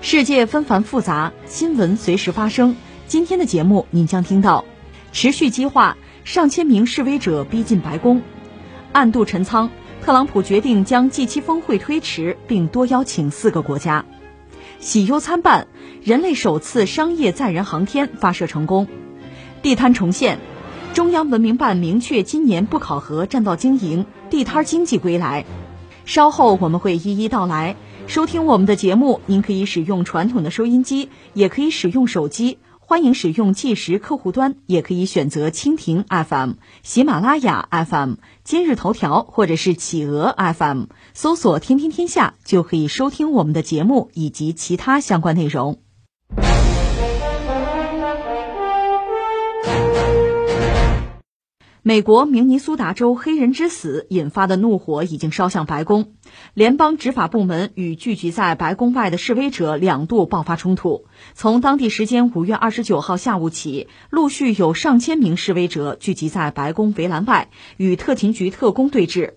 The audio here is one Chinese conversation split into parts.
世界纷繁复杂，新闻随时发生。今天的节目，您将听到：持续激化，上千名示威者逼近白宫；暗度陈仓，特朗普决定将 G7 峰会推迟，并多邀请四个国家；喜忧参半，人类首次商业载人航天发射成功；地摊重现，中央文明办明确今年不考核占道经营，地摊经济归来。稍后我们会一一道来。收听我们的节目，您可以使用传统的收音机，也可以使用手机。欢迎使用计时客户端，也可以选择蜻蜓 FM、喜马拉雅 FM、今日头条或者是企鹅 FM，搜索“天天天下”就可以收听我们的节目以及其他相关内容。美国明尼苏达州黑人之死引发的怒火已经烧向白宫，联邦执法部门与聚集在白宫外的示威者两度爆发冲突。从当地时间五月二十九号下午起，陆续有上千名示威者聚集在白宫围栏外，与特勤局特工对峙。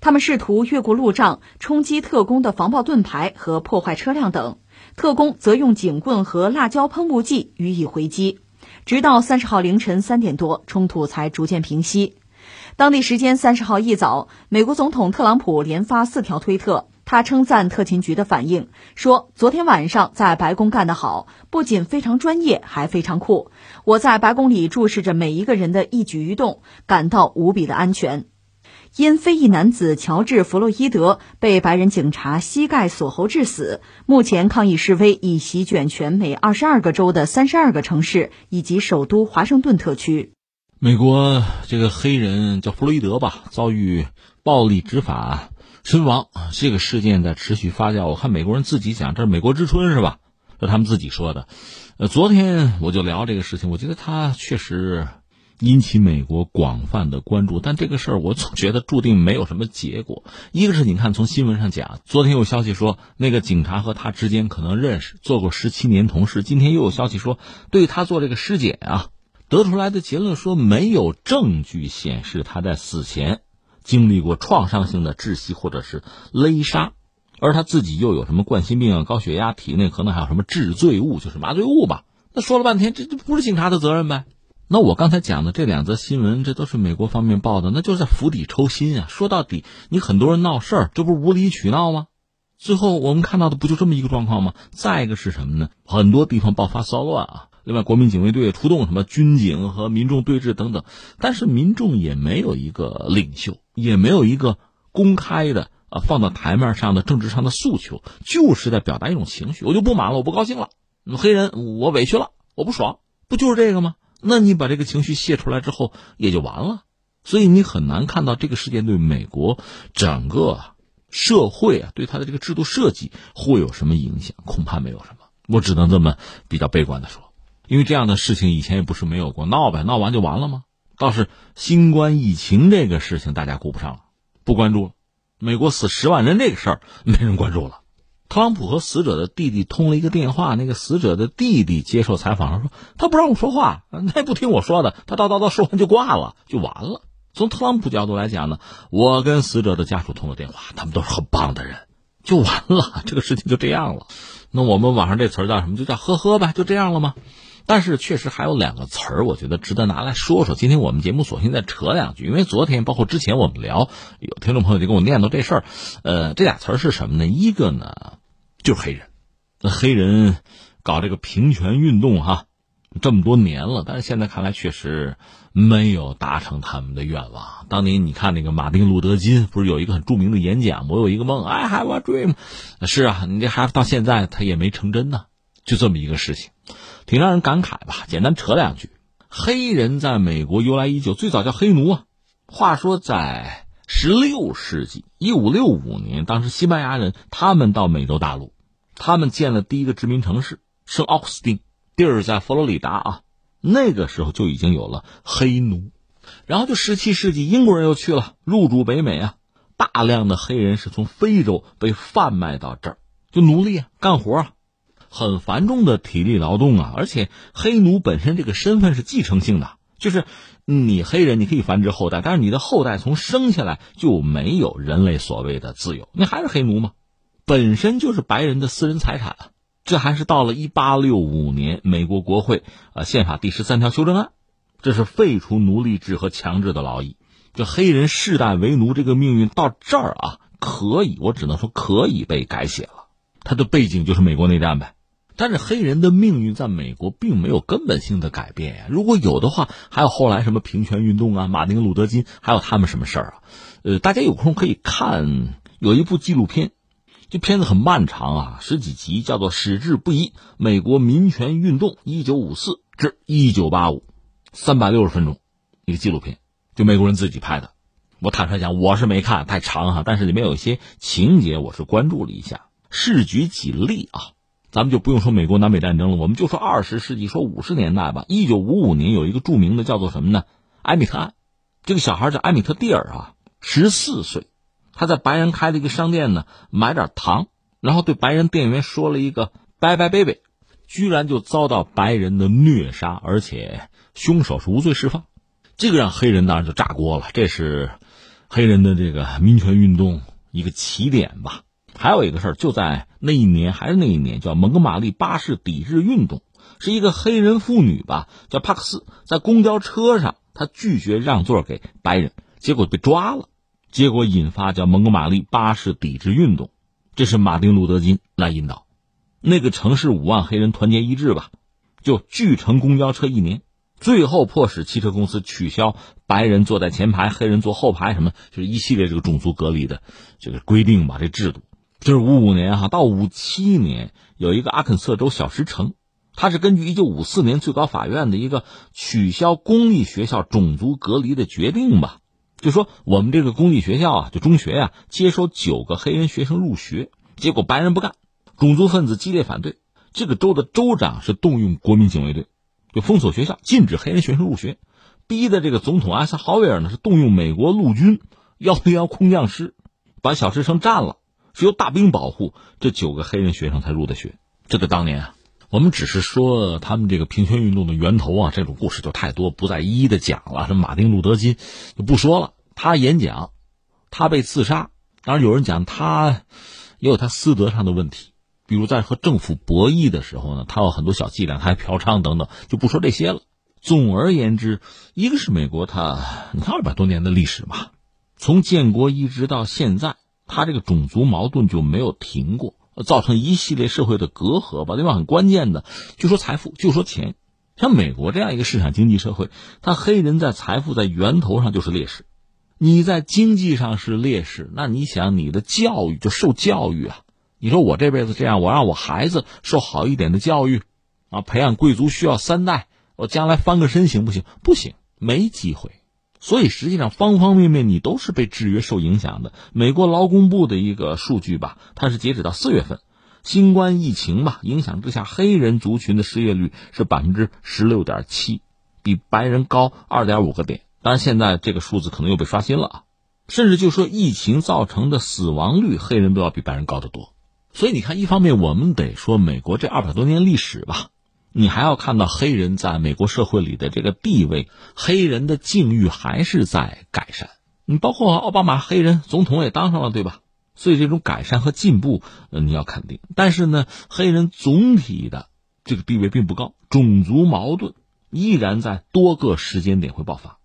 他们试图越过路障，冲击特工的防爆盾牌和破坏车辆等，特工则用警棍和辣椒喷雾剂予以回击。直到三十号凌晨三点多，冲突才逐渐平息。当地时间三十号一早，美国总统特朗普连发四条推特，他称赞特勤局的反应，说昨天晚上在白宫干得好，不仅非常专业，还非常酷。我在白宫里注视着每一个人的一举一动，感到无比的安全。因非裔男子乔治·弗洛伊德被白人警察膝盖锁喉致死，目前抗议示威已席卷全美二十二个州的三十二个城市以及首都华盛顿特区。美国这个黑人叫弗洛伊德吧，遭遇暴力执法身亡，这个事件在持续发酵。我看美国人自己讲，这是美国之春是吧？这他们自己说的。呃，昨天我就聊这个事情，我觉得他确实。引起美国广泛的关注，但这个事儿我总觉得注定没有什么结果。一个是你看从新闻上讲，昨天有消息说那个警察和他之间可能认识，做过十七年同事。今天又有消息说对他做这个尸检啊，得出来的结论说没有证据显示他在死前经历过创伤性的窒息或者是勒杀，而他自己又有什么冠心病啊、高血压，体内可能还有什么致醉物，就是麻醉物吧。那说了半天，这这不是警察的责任呗？那我刚才讲的这两则新闻，这都是美国方面报的，那就是在釜底抽薪啊！说到底，你很多人闹事儿，这不是无理取闹吗？最后我们看到的不就这么一个状况吗？再一个是什么呢？很多地方爆发骚乱啊！另外，国民警卫队出动，什么军警和民众对峙等等，但是民众也没有一个领袖，也没有一个公开的啊放到台面上的政治上的诉求，就是在表达一种情绪，我就不满了，我不高兴了，黑人我委屈了，我不爽，不就是这个吗？那你把这个情绪泄出来之后也就完了，所以你很难看到这个事件对美国整个社会啊，对他的这个制度设计会有什么影响？恐怕没有什么。我只能这么比较悲观的说，因为这样的事情以前也不是没有过，闹呗，闹完就完了吗？倒是新冠疫情这个事情大家顾不上了，不关注了。美国死十万人这个事儿没人关注了。特朗普和死者的弟弟通了一个电话，那个死者的弟弟接受采访说：“他不让我说话，他也不听我说的，他叨叨叨说完就挂了，就完了。”从特朗普角度来讲呢，我跟死者的家属通了电话，他们都是很棒的人，就完了，这个事情就这样了。那我们网上这词儿叫什么？就叫呵呵呗，就这样了吗？但是确实还有两个词儿，我觉得值得拿来说说。今天我们节目索性再扯两句，因为昨天包括之前我们聊，有听众朋友就跟我念叨这事儿。呃，这俩词儿是什么呢？一个呢？就是黑人，那黑人搞这个平权运动哈，这么多年了，但是现在看来确实没有达成他们的愿望。当年你看那个马丁路德金不是有一个很著名的演讲，我有一个梦，I have a dream，是啊，你这还到现在他也没成真呢，就这么一个事情，挺让人感慨吧。简单扯两句，黑人在美国由来已久，最早叫黑奴啊。话说在。十六世纪，一五六五年，当时西班牙人他们到美洲大陆，他们建了第一个殖民城市圣奥斯丁，地儿在佛罗里达啊，那个时候就已经有了黑奴，然后就十七世纪英国人又去了，入主北美啊，大量的黑人是从非洲被贩卖到这儿，就奴隶啊，干活啊，很繁重的体力劳动啊，而且黑奴本身这个身份是继承性的，就是你黑人你可以繁殖后代，但是你的后代从生下来就没有人类所谓的自由，你还是黑奴吗？本身就是白人的私人财产啊，这还是到了一八六五年，美国国会啊宪法第十三条修正案，这是废除奴隶制和强制的劳役，这黑人世代为奴这个命运到这儿啊，可以，我只能说可以被改写了。它的背景就是美国内战呗，但是黑人的命运在美国并没有根本性的改变呀。如果有的话，还有后来什么平权运动啊，马丁路德金，还有他们什么事儿啊？呃，大家有空可以看有一部纪录片。这片子很漫长啊，十几集，叫做《矢志不移：美国民权运动一九五四至一九八五》，三百六十分钟，一个纪录片，就美国人自己拍的。我坦率讲，我是没看，太长哈，但是里面有一些情节，我是关注了一下。试举几例啊，咱们就不用说美国南北战争了，我们就说二十世纪，说五十年代吧。一九五五年有一个著名的叫做什么呢？埃米特案，这个小孩叫埃米特蒂尔啊，十四岁。他在白人开的一个商店呢，买点糖，然后对白人店员说了一个“拜拜，baby”，居然就遭到白人的虐杀，而且凶手是无罪释放，这个让黑人当然就炸锅了。这是黑人的这个民权运动一个起点吧。还有一个事儿，就在那一年，还是那一年，叫蒙哥马利巴士抵制运动，是一个黑人妇女吧，叫帕克斯，在公交车上，她拒绝让座给白人，结果被抓了。结果引发叫蒙哥马利巴士抵制运动，这是马丁路德金来引导。那个城市五万黑人团结一致吧，就拒乘公交车一年，最后迫使汽车公司取消白人坐在前排，黑人坐后排，什么就是一系列这个种族隔离的这个规定吧，这制度。这是五五年哈，到五七年有一个阿肯色州小石城，它是根据一九五四年最高法院的一个取消公立学校种族隔离的决定吧。就说我们这个公立学校啊，就中学呀，接收九个黑人学生入学，结果白人不干，种族分子激烈反对，这个州的州长是动用国民警卫队，就封锁学校，禁止黑人学生入学，逼的这个总统艾森豪威尔呢是动用美国陆军幺零幺空降师，把小石城占了，是由大兵保护这九个黑人学生才入的学。这在当年啊，我们只是说他们这个平权运动的源头啊，这种故事就太多，不再一一的讲了。什么马丁路德金就不说了。他演讲，他被刺杀。当然，有人讲他也有他私德上的问题，比如在和政府博弈的时候呢，他有很多小伎俩，他还嫖娼等等，就不说这些了。总而言之，一个是美国，他你看二百多年的历史嘛，从建国一直到现在，他这个种族矛盾就没有停过，造成一系列社会的隔阂吧。另外，很关键的，就说财富，就说钱，像美国这样一个市场经济社会，他黑人在财富在源头上就是劣势。你在经济上是劣势，那你想你的教育就受教育啊？你说我这辈子这样，我让我孩子受好一点的教育，啊，培养贵族需要三代，我将来翻个身行不行？不行，没机会。所以实际上方方面面你都是被制约、受影响的。美国劳工部的一个数据吧，它是截止到四月份，新冠疫情吧影响之下，黑人族群的失业率是百分之十六点七，比白人高二点五个点。当然，现在这个数字可能又被刷新了啊，甚至就说疫情造成的死亡率，黑人都要比白人高得多。所以你看，一方面我们得说美国这二百多年历史吧，你还要看到黑人在美国社会里的这个地位，黑人的境遇还是在改善。你包括奥巴马，黑人总统也当上了，对吧？所以这种改善和进步，呃，你要肯定。但是呢，黑人总体的这个地位并不高，种族矛盾依然在多个时间点会爆发。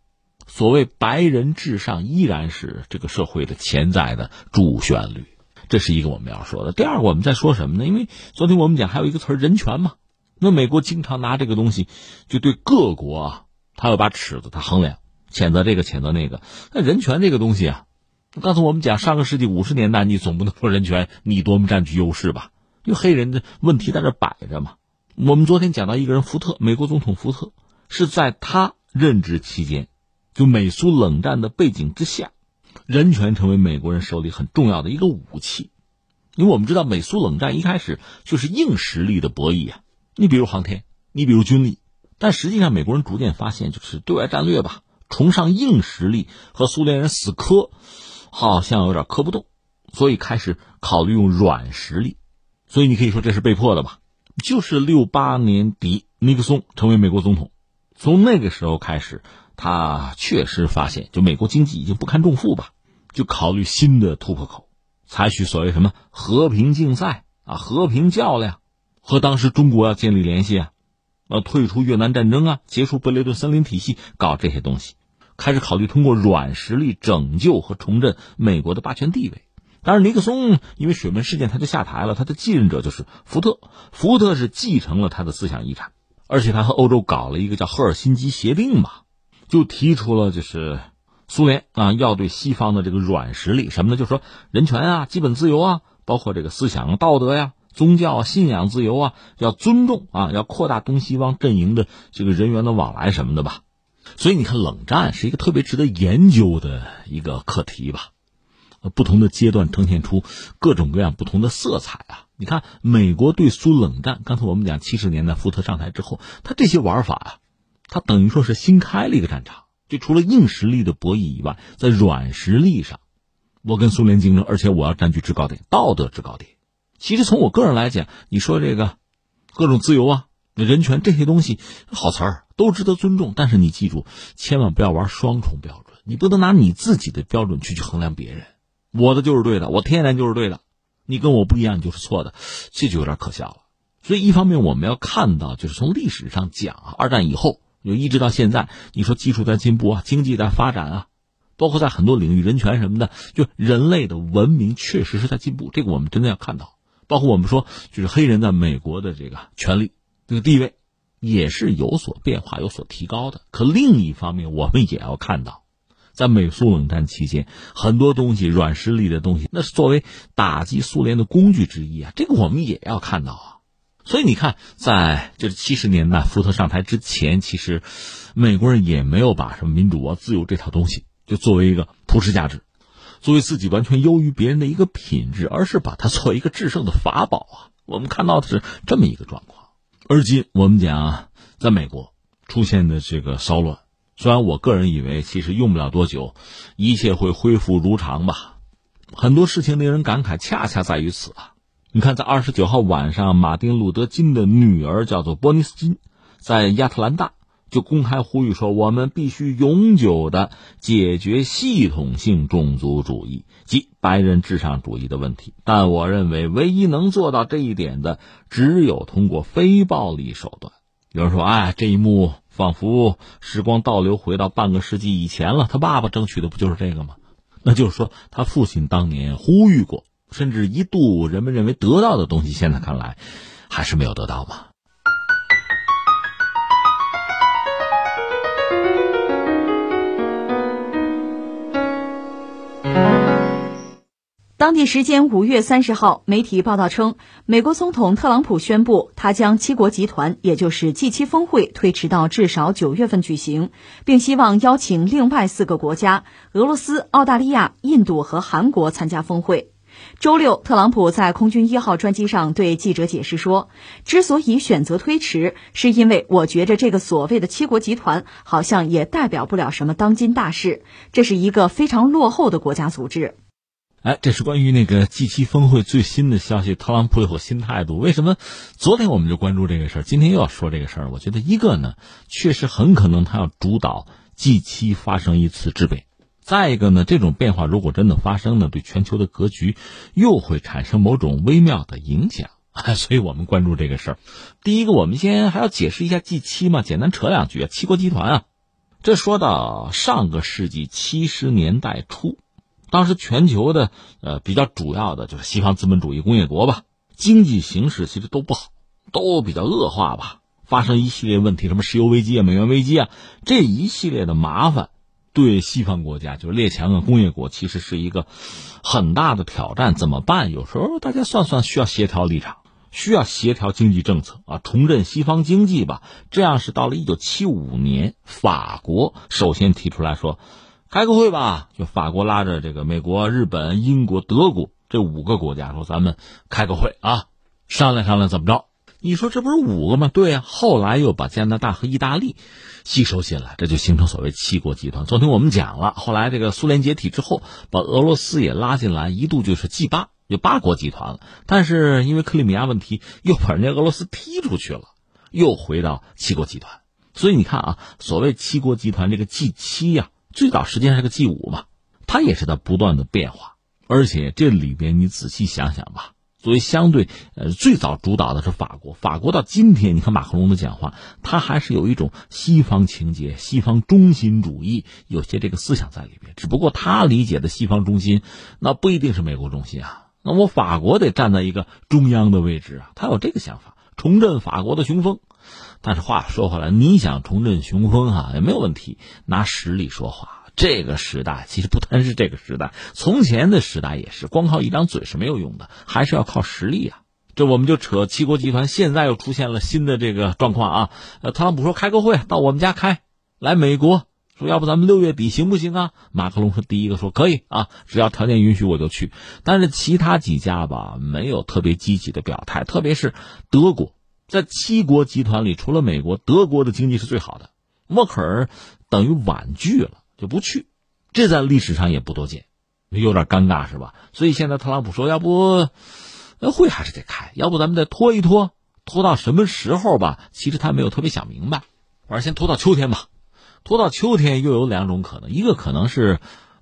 所谓白人至上依然是这个社会的潜在的主旋律，这是一个我们要说的。第二个，我们在说什么呢？因为昨天我们讲还有一个词儿“人权”嘛，那美国经常拿这个东西就对各国啊，他有把尺子，他衡量，谴责这个，谴责那个。那人权这个东西啊，刚才我们讲上个世纪五十年代，你总不能说人权你多么占据优势吧？因为黑人的问题在这摆着嘛。我们昨天讲到一个人，福特，美国总统福特是在他任职期间。就美苏冷战的背景之下，人权成为美国人手里很重要的一个武器，因为我们知道美苏冷战一开始就是硬实力的博弈啊。你比如航天，你比如军力，但实际上美国人逐渐发现，就是对外战略吧，崇尚硬实力和苏联人死磕，好像有点磕不动，所以开始考虑用软实力。所以你可以说这是被迫的吧？就是六八年底，尼克松成为美国总统，从那个时候开始，他确实发现，就美国经济已经不堪重负吧，就考虑新的突破口，采取所谓什么和平竞赛啊、和平较量，和当时中国要建立联系啊，呃，退出越南战争啊，结束布雷顿森林体系，搞这些东西，开始考虑通过软实力拯救和重振美国的霸权地位。但是尼克松因为水门事件他就下台了，他的继任者就是福特。福特是继承了他的思想遗产，而且他和欧洲搞了一个叫赫尔辛基协定嘛，就提出了就是苏联啊要对西方的这个软实力什么呢？就是说人权啊、基本自由啊，包括这个思想道德呀、宗教信仰自由啊，要尊重啊，要扩大东西方阵营的这个人员的往来什么的吧。所以你看，冷战是一个特别值得研究的一个课题吧。不同的阶段呈现出各种各样不同的色彩啊！你看，美国对苏冷战，刚才我们讲七十年代福特上台之后，他这些玩法啊，他等于说是新开了一个战场。就除了硬实力的博弈以外，在软实力上，我跟苏联竞争，而且我要占据制高点，道德制高点。其实从我个人来讲，你说这个各种自由啊、人权这些东西，好词儿都值得尊重，但是你记住，千万不要玩双重标准，你不能拿你自己的标准去去衡量别人。我的就是对的，我天然就是对的，你跟我不一样，你就是错的，这就有点可笑了。所以一方面我们要看到，就是从历史上讲，二战以后就一直到现在，你说技术在进步啊，经济在发展啊，包括在很多领域人权什么的，就人类的文明确实是在进步，这个我们真的要看到。包括我们说，就是黑人在美国的这个权利、这个地位，也是有所变化、有所提高的。可另一方面，我们也要看到。在美苏冷战期间，很多东西软实力的东西，那是作为打击苏联的工具之一啊。这个我们也要看到啊。所以你看，在就是七十年代福特上台之前，其实美国人也没有把什么民主啊、自由这套东西就作为一个普世价值，作为自己完全优于别人的一个品质，而是把它作为一个制胜的法宝啊。我们看到的是这么一个状况。而今我们讲，在美国出现的这个骚乱。虽然我个人以为，其实用不了多久，一切会恢复如常吧。很多事情令人感慨，恰恰在于此啊。你看，在二十九号晚上，马丁·路德·金的女儿叫做波尼斯金，在亚特兰大就公开呼吁说：“我们必须永久的解决系统性种族主义及白人至上主义的问题。”但我认为，唯一能做到这一点的，只有通过非暴力手段。有人说：“哎，这一幕。”仿佛时光倒流回到半个世纪以前了。他爸爸争取的不就是这个吗？那就是说，他父亲当年呼吁过，甚至一度人们认为得到的东西，现在看来还是没有得到嘛。当地时间五月三十号，媒体报道称，美国总统特朗普宣布，他将七国集团，也就是 G7 峰会推迟到至少九月份举行，并希望邀请另外四个国家——俄罗斯、澳大利亚、印度和韩国参加峰会。周六，特朗普在空军一号专机上对记者解释说，之所以选择推迟，是因为我觉着这个所谓的七国集团好像也代表不了什么当今大事，这是一个非常落后的国家组织。哎，这是关于那个 G 七峰会最新的消息。特朗普有新态度，为什么？昨天我们就关注这个事儿，今天又要说这个事儿。我觉得一个呢，确实很可能他要主导 G 七发生一次质变；再一个呢，这种变化如果真的发生呢，对全球的格局又会产生某种微妙的影响。所以我们关注这个事儿。第一个，我们先还要解释一下 G7 嘛，简单扯两句啊。七国集团啊，这说到上个世纪七十年代初。当时全球的呃比较主要的就是西方资本主义工业国吧，经济形势其实都不好，都比较恶化吧，发生一系列问题，什么石油危机啊、美元危机啊，这一系列的麻烦，对西方国家就是列强啊、工业国，其实是一个很大的挑战。怎么办？有时候大家算算，需要协调立场，需要协调经济政策啊，重振西方经济吧。这样是到了一九七五年，法国首先提出来说。开个会吧，就法国拉着这个美国、日本、英国、德国这五个国家说：“咱们开个会啊，商量商量怎么着。”你说这不是五个吗？对呀，后来又把加拿大和意大利吸收进来，这就形成所谓七国集团。昨天我们讲了，后来这个苏联解体之后，把俄罗斯也拉进来，一度就是 G 八，就八国集团了。但是因为克里米亚问题，又把人家俄罗斯踢出去了，又回到七国集团。所以你看啊，所谓七国集团这个 G 七呀，最早实际上是个 G 五嘛，它也是在不断的变化。而且这里边你仔细想想吧。作为相对，呃，最早主导的是法国。法国到今天，你看马克龙的讲话，他还是有一种西方情节、西方中心主义，有些这个思想在里边。只不过他理解的西方中心，那不一定是美国中心啊。那我法国得站在一个中央的位置啊，他有这个想法，重振法国的雄风。但是话说回来，你想重振雄风啊，也没有问题，拿实力说话。这个时代其实不单是这个时代，从前的时代也是，光靠一张嘴是没有用的，还是要靠实力啊。这我们就扯七国集团，现在又出现了新的这个状况啊。呃，特朗普说开个会到我们家开，来美国说要不咱们六月底行不行啊？马克龙是第一个说可以啊，只要条件允许我就去。但是其他几家吧没有特别积极的表态，特别是德国，在七国集团里除了美国，德国的经济是最好的，默克尔等于婉拒了。就不去，这在历史上也不多见，有点尴尬是吧？所以现在特朗普说，要不那会还是得开，要不咱们再拖一拖，拖到什么时候吧？其实他没有特别想明白，反正先拖到秋天吧。拖到秋天又有两种可能，一个可能是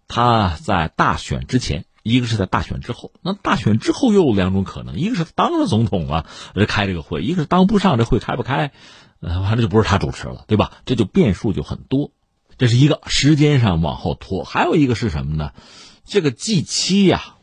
他在大选之前，一个是在大选之后。那大选之后又有两种可能，一个是当了总统了开这个会，一个是当不上这会开不开，呃，反正就不是他主持了，对吧？这就变数就很多。这是一个时间上往后拖，还有一个是什么呢？这个 G 七呀，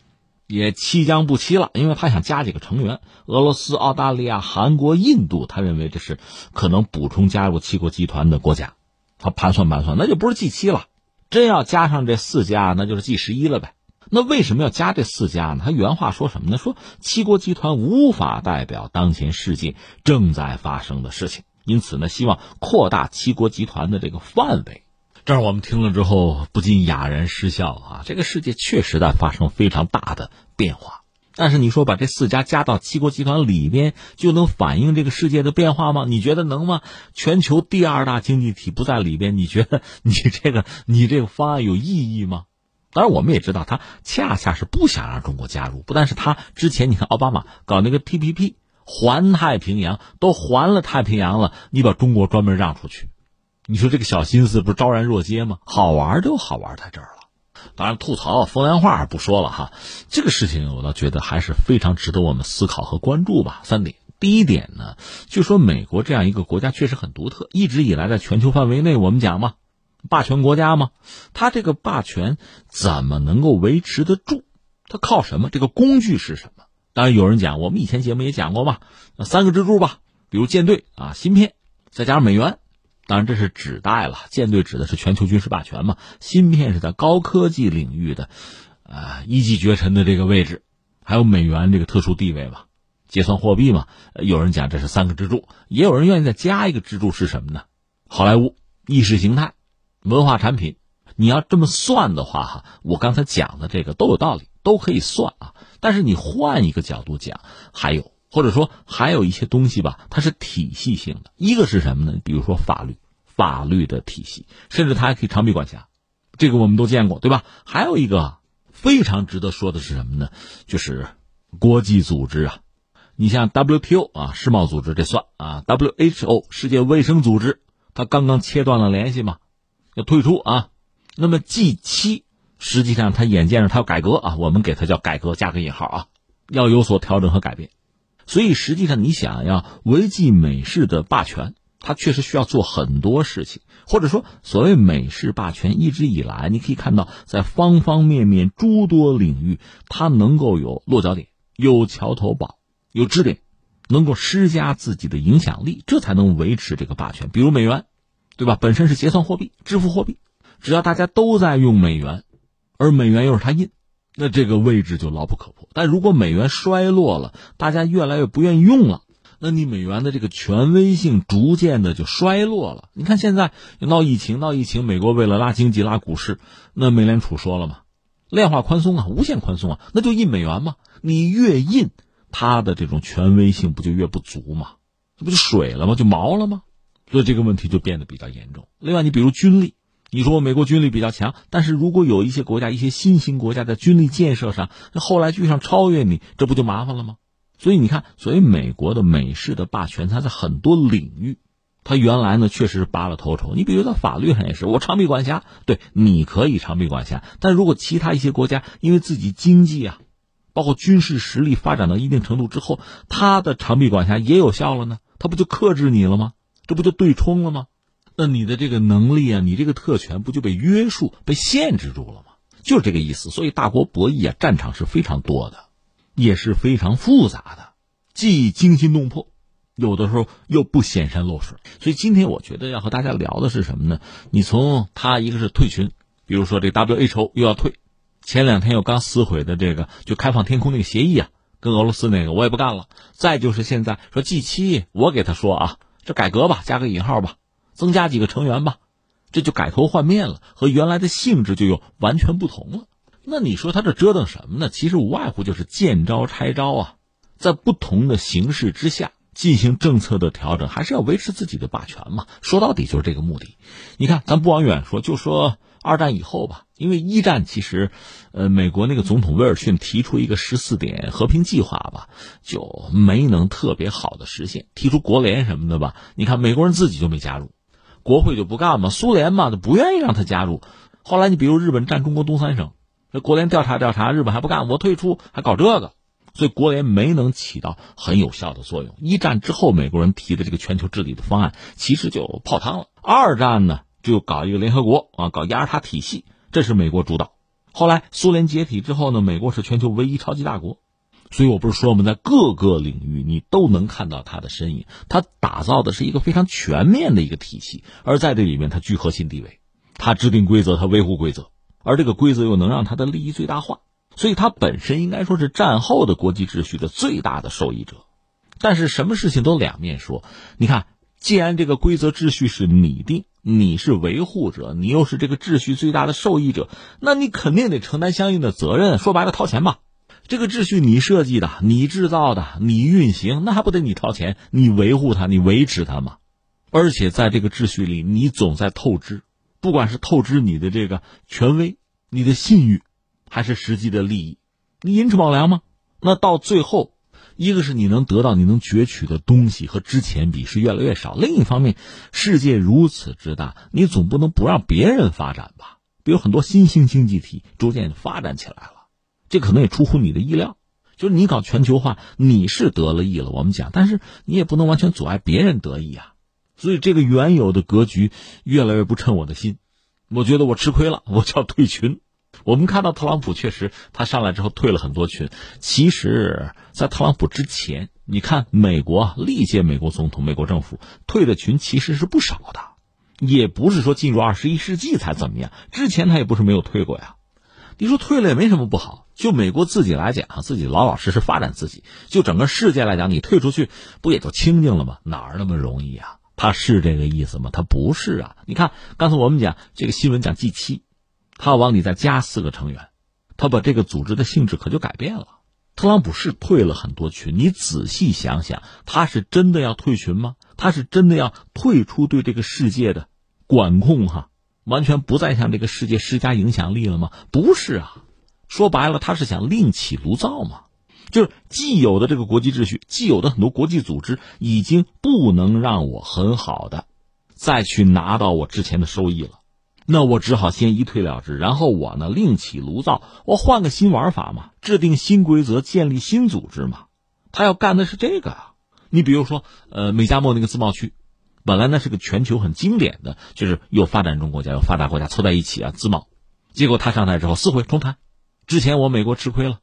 也七将不七了，因为他想加几个成员，俄罗斯、澳大利亚、韩国、印度，他认为这是可能补充加入七国集团的国家，他盘算盘算，那就不是 G 七了，真要加上这四家，那就是 G 十一了呗。那为什么要加这四家呢？他原话说什么呢？说七国集团无法代表当前世界正在发生的事情，因此呢，希望扩大七国集团的这个范围。这儿我们听了之后不禁哑然失笑啊！这个世界确实在发生非常大的变化，但是你说把这四家加到七国集团里边，就能反映这个世界的变化吗？你觉得能吗？全球第二大经济体不在里边，你觉得你这个你这个方案有意义吗？当然，我们也知道他恰恰是不想让中国加入，不但是他之前你看奥巴马搞那个 TPP，环太平洋都环了太平洋了，你把中国专门让出去。你说这个小心思不是昭然若揭吗？好玩就好玩在这儿了。当然，吐槽风凉话不说了哈。这个事情我倒觉得还是非常值得我们思考和关注吧。三点，第一点呢，就说美国这样一个国家确实很独特，一直以来在全球范围内，我们讲嘛，霸权国家嘛，它这个霸权怎么能够维持得住？它靠什么？这个工具是什么？当然有人讲，我们以前节目也讲过嘛，三个支柱吧，比如舰队啊、芯片，再加上美元。当然，这是指代了舰队指的是全球军事霸权嘛？芯片是在高科技领域的，呃，一骑绝尘的这个位置，还有美元这个特殊地位嘛？结算货币嘛？有人讲这是三个支柱，也有人愿意再加一个支柱是什么呢？好莱坞、意识形态、文化产品。你要这么算的话，哈，我刚才讲的这个都有道理，都可以算啊。但是你换一个角度讲，还有。或者说还有一些东西吧，它是体系性的。一个是什么呢？比如说法律，法律的体系，甚至它还可以长臂管辖，这个我们都见过，对吧？还有一个非常值得说的是什么呢？就是国际组织啊，你像 WTO 啊，世贸组织这算啊，WHO 世界卫生组织，它刚刚切断了联系嘛，要退出啊。那么 G 七实际上它眼见着它要改革啊，我们给它叫改革加个引号啊，要有所调整和改变。所以，实际上你想要维系美式的霸权，它确实需要做很多事情。或者说，所谓美式霸权一直以来，你可以看到在方方面面诸多领域，它能够有落脚点、有桥头堡、有支点，能够施加自己的影响力，这才能维持这个霸权。比如美元，对吧？本身是结算货币、支付货币，只要大家都在用美元，而美元又是它印。那这个位置就牢不可破。但如果美元衰落了，大家越来越不愿意用了，那你美元的这个权威性逐渐的就衰落了。你看现在闹疫情，闹疫情，美国为了拉经济、拉股市，那美联储说了嘛，量化宽松啊，无限宽松啊，那就印美元嘛。你越印，它的这种权威性不就越不足嘛？这不就水了吗？就毛了吗？所以这个问题就变得比较严重。另外，你比如军力，你说美国军力比较强，但是如果有一些国家、一些新兴国家在军力建设上，那后来居上超越你，这不就麻烦了吗？所以你看，所以美国的美式的霸权，它在很多领域，它原来呢确实是拔了头筹。你比如在法律上也是，我长臂管辖，对，你可以长臂管辖，但如果其他一些国家因为自己经济啊，包括军事实力发展到一定程度之后，它的长臂管辖也有效了呢，它不就克制你了吗？这不就对冲了吗？那你的这个能力啊，你这个特权不就被约束、被限制住了吗？就是这个意思。所以大国博弈啊，战场是非常多的，也是非常复杂的，既惊心动魄，有的时候又不显山露水。所以今天我觉得要和大家聊的是什么呢？你从他一个是退群，比如说这 WHO 又要退，前两天又刚撕毁的这个就开放天空那个协议啊，跟俄罗斯那个我也不干了。再就是现在说 G 七，我给他说啊。这改革吧，加个引号吧，增加几个成员吧，这就改头换面了，和原来的性质就又完全不同了。那你说他这折腾什么呢？其实无外乎就是见招拆招啊，在不同的形势之下进行政策的调整，还是要维持自己的霸权嘛。说到底就是这个目的。你看，咱不往远说，就说。二战以后吧，因为一战其实，呃，美国那个总统威尔逊提出一个十四点和平计划吧，就没能特别好的实现。提出国联什么的吧，你看美国人自己就没加入，国会就不干嘛，苏联嘛就不愿意让他加入。后来你比如日本占中国东三省，那国联调查调查，日本还不干，我退出还搞这个，所以国联没能起到很有效的作用。一战之后，美国人提的这个全球治理的方案其实就泡汤了。二战呢？就搞一个联合国啊，搞雅尔塔体系，这是美国主导。后来苏联解体之后呢，美国是全球唯一超级大国，所以我不是说我们在各个领域你都能看到它的身影。它打造的是一个非常全面的一个体系，而在这里面它居核心地位，它制定规则，它维护规则，而这个规则又能让他的利益最大化，所以它本身应该说是战后的国际秩序的最大的受益者。但是什么事情都两面说，你看，既然这个规则秩序是拟定。你是维护者，你又是这个秩序最大的受益者，那你肯定得承担相应的责任。说白了，掏钱吧。这个秩序你设计的，你制造的，你运行，那还不得你掏钱？你维护它，你维持它吗？而且在这个秩序里，你总在透支，不管是透支你的这个权威、你的信誉，还是实际的利益，你寅吃卯粮吗？那到最后。一个是你能得到、你能攫取的东西和之前比是越来越少；另一方面，世界如此之大，你总不能不让别人发展吧？比如很多新兴经济体逐渐发展起来了，这可能也出乎你的意料。就是你搞全球化，你是得了益了，我们讲，但是你也不能完全阻碍别人得益啊。所以这个原有的格局越来越不称我的心，我觉得我吃亏了，我就要退群。我们看到特朗普确实，他上来之后退了很多群。其实，在特朗普之前，你看美国历届美国总统、美国政府退的群其实是不少的，也不是说进入二十一世纪才怎么样。之前他也不是没有退过呀。你说退了也没什么不好。就美国自己来讲，自己老老实实发展自己。就整个世界来讲，你退出去不也就清静了吗？哪儿那么容易啊？他是这个意思吗？他不是啊。你看刚才我们讲这个新闻讲 G 七。他往里再加四个成员，他把这个组织的性质可就改变了。特朗普是退了很多群，你仔细想想，他是真的要退群吗？他是真的要退出对这个世界的管控？哈，完全不再向这个世界施加影响力了吗？不是啊，说白了，他是想另起炉灶嘛。就是既有的这个国际秩序，既有的很多国际组织，已经不能让我很好的再去拿到我之前的收益了。那我只好先一退了之，然后我呢另起炉灶，我换个新玩法嘛，制定新规则，建立新组织嘛。他要干的是这个啊。你比如说，呃，美加墨那个自贸区，本来呢是个全球很经典的，就是有发展中国家、有发达国家凑在一起啊自贸。结果他上台之后撕毁重谈，之前我美国吃亏了。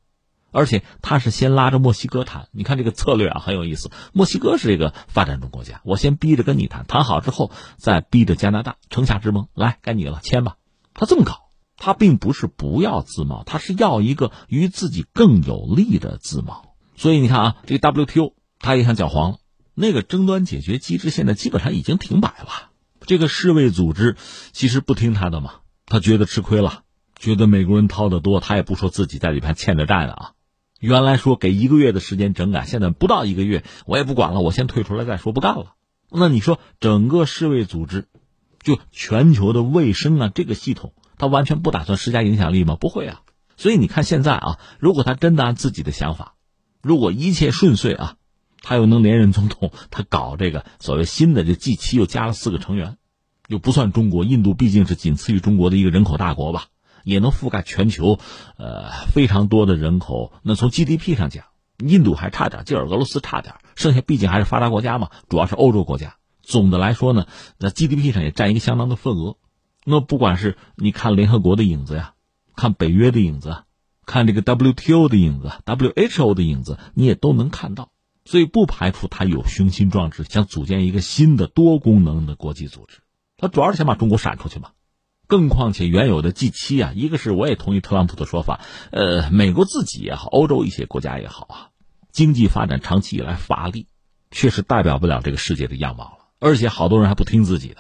而且他是先拉着墨西哥谈，你看这个策略啊很有意思。墨西哥是这个发展中国家，我先逼着跟你谈，谈好之后再逼着加拿大，城下之盟，来该你了，签吧。他这么搞，他并不是不要自贸，他是要一个与自己更有利的自贸。所以你看啊，这个 WTO 他也想搅黄了，那个争端解决机制现在基本上已经停摆了。这个世卫组织其实不听他的嘛，他觉得吃亏了，觉得美国人掏的多，他也不说自己在里边欠着债呢啊。原来说给一个月的时间整改，现在不到一个月，我也不管了，我先退出来再说，不干了。那你说整个世卫组织，就全球的卫生啊，这个系统，他完全不打算施加影响力吗？不会啊。所以你看现在啊，如果他真的按自己的想法，如果一切顺遂啊，他又能连任总统，他搞这个所谓新的这 G 七又加了四个成员，又不算中国，印度毕竟是仅次于中国的一个人口大国吧。也能覆盖全球，呃，非常多的人口。那从 GDP 上讲，印度还差点，劲儿，俄罗斯差点，剩下毕竟还是发达国家嘛，主要是欧洲国家。总的来说呢，在 GDP 上也占一个相当的份额。那不管是你看联合国的影子呀，看北约的影子，看这个 WTO 的影子，WHO 的影子，你也都能看到。所以不排除他有雄心壮志，想组建一个新的多功能的国际组织。他主要是想把中国闪出去嘛。更况且原有的 G 七啊，一个是我也同意特朗普的说法，呃，美国自己也好，欧洲一些国家也好啊，经济发展长期以来乏力，确实代表不了这个世界的样貌了。而且好多人还不听自己的，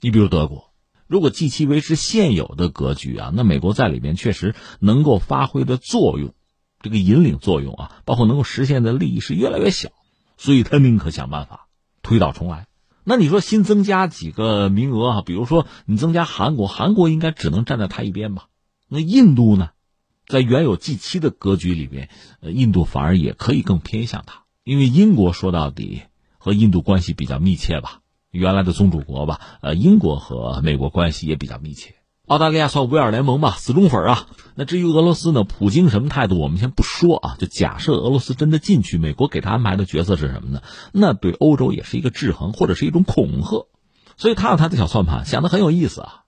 你比如德国，如果 G 七维持现有的格局啊，那美国在里面确实能够发挥的作用，这个引领作用啊，包括能够实现的利益是越来越小，所以他宁可想办法推倒重来。那你说新增加几个名额啊？比如说你增加韩国，韩国应该只能站在他一边吧？那印度呢，在原有 G 七的格局里面，呃，印度反而也可以更偏向他，因为英国说到底和印度关系比较密切吧，原来的宗主国吧，呃，英国和美国关系也比较密切。澳大利亚算五眼联盟吧，死忠粉啊。那至于俄罗斯呢？普京什么态度？我们先不说啊。就假设俄罗斯真的进去，美国给他安排的角色是什么呢？那对欧洲也是一个制衡，或者是一种恐吓。所以他有他的小算盘，想的很有意思啊。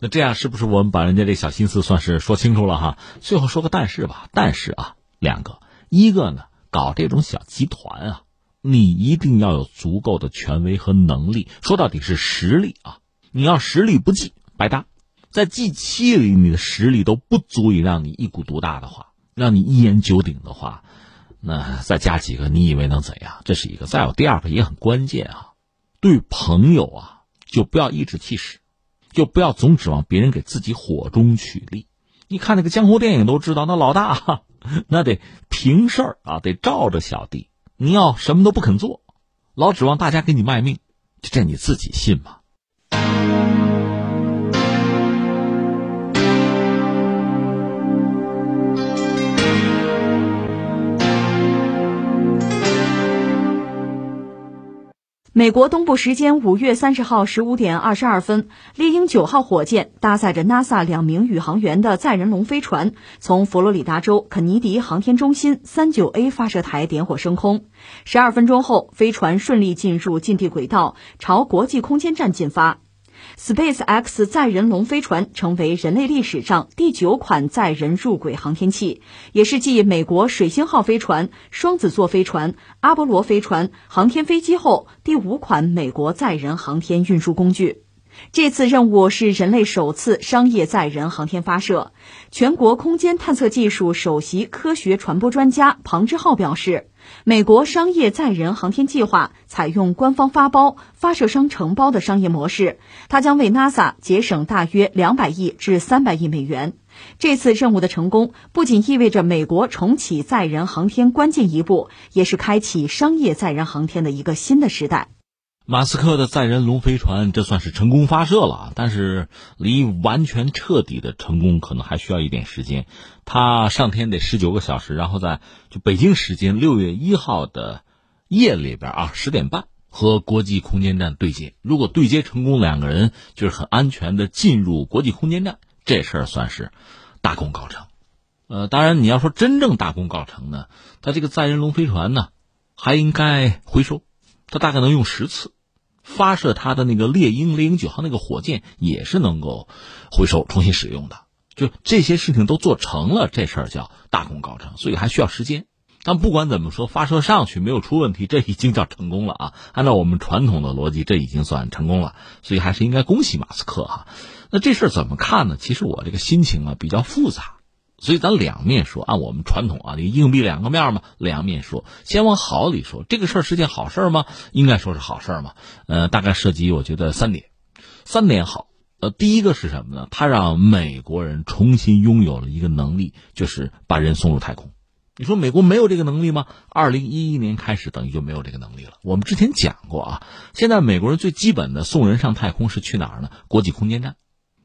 那这样是不是我们把人家这小心思算是说清楚了哈？最后说个但是吧，但是啊，两个，一个呢，搞这种小集团啊，你一定要有足够的权威和能力，说到底是实力啊。你要实力不济，白搭。在 G 七里，你的实力都不足以让你一鼓独大的话，让你一言九鼎的话，那再加几个，你以为能怎样？这是一个。再有第二个也很关键啊，对朋友啊，就不要颐指气使，就不要总指望别人给自己火中取栗。你看那个江湖电影都知道，那老大那得平事儿啊，得罩着小弟。你要什么都不肯做，老指望大家给你卖命，这你自己信吗？美国东部时间五月三十号十五点二十二分，猎鹰九号火箭搭载着 NASA 两名宇航员的载人龙飞船，从佛罗里达州肯尼迪航天中心三九 A 发射台点火升空。十二分钟后，飞船顺利进入近地轨道，朝国际空间站进发。Space X 载人龙飞船成为人类历史上第九款载人入轨航天器，也是继美国水星号飞船、双子座飞船、阿波罗飞船、航天飞机后第五款美国载人航天运输工具。这次任务是人类首次商业载人航天发射。全国空间探测技术首席科学传播专家庞之浩表示。美国商业载人航天计划采用官方发包、发射商承包的商业模式，它将为 NASA 节省大约两百亿至三百亿美元。这次任务的成功不仅意味着美国重启载人航天关键一步，也是开启商业载人航天的一个新的时代。马斯克的载人龙飞船，这算是成功发射了，但是离完全彻底的成功可能还需要一点时间。他上天得十九个小时，然后在就北京时间六月一号的夜里边啊十点半和国际空间站对接。如果对接成功，两个人就是很安全的进入国际空间站，这事儿算是大功告成。呃，当然你要说真正大功告成呢，他这个载人龙飞船呢还应该回收。它大概能用十次，发射它的那个猎鹰猎鹰九号那个火箭也是能够回收重新使用的。就这些事情都做成了，这事儿叫大功告成，所以还需要时间。但不管怎么说，发射上去没有出问题，这已经叫成功了啊！按照我们传统的逻辑，这已经算成功了，所以还是应该恭喜马斯克哈。那这事儿怎么看呢？其实我这个心情啊比较复杂。所以咱两面说，按我们传统啊，你硬币两个面嘛，两面说。先往好里说，这个事儿是件好事吗？应该说是好事嘛。呃，大概涉及我觉得三点，三点好。呃，第一个是什么呢？它让美国人重新拥有了一个能力，就是把人送入太空。你说美国没有这个能力吗？二零一一年开始，等于就没有这个能力了。我们之前讲过啊，现在美国人最基本的送人上太空是去哪儿呢？国际空间站。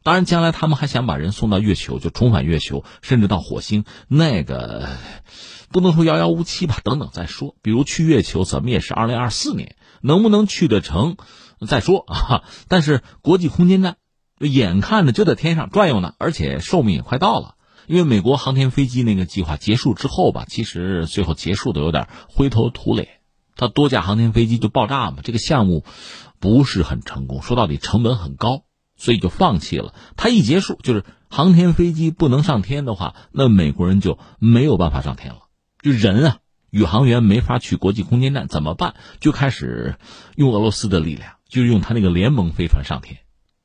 当然，将来他们还想把人送到月球，就重返月球，甚至到火星，那个不能说遥遥无期吧？等等再说。比如去月球，怎么也是二零二四年，能不能去得成再说啊。但是国际空间站，眼看着就在天上转悠呢，而且寿命也快到了。因为美国航天飞机那个计划结束之后吧，其实最后结束的有点灰头土脸，它多架航天飞机就爆炸嘛，这个项目不是很成功，说到底成本很高。所以就放弃了。它一结束，就是航天飞机不能上天的话，那美国人就没有办法上天了。就人啊，宇航员没法去国际空间站，怎么办？就开始用俄罗斯的力量，就用他那个联盟飞船上天。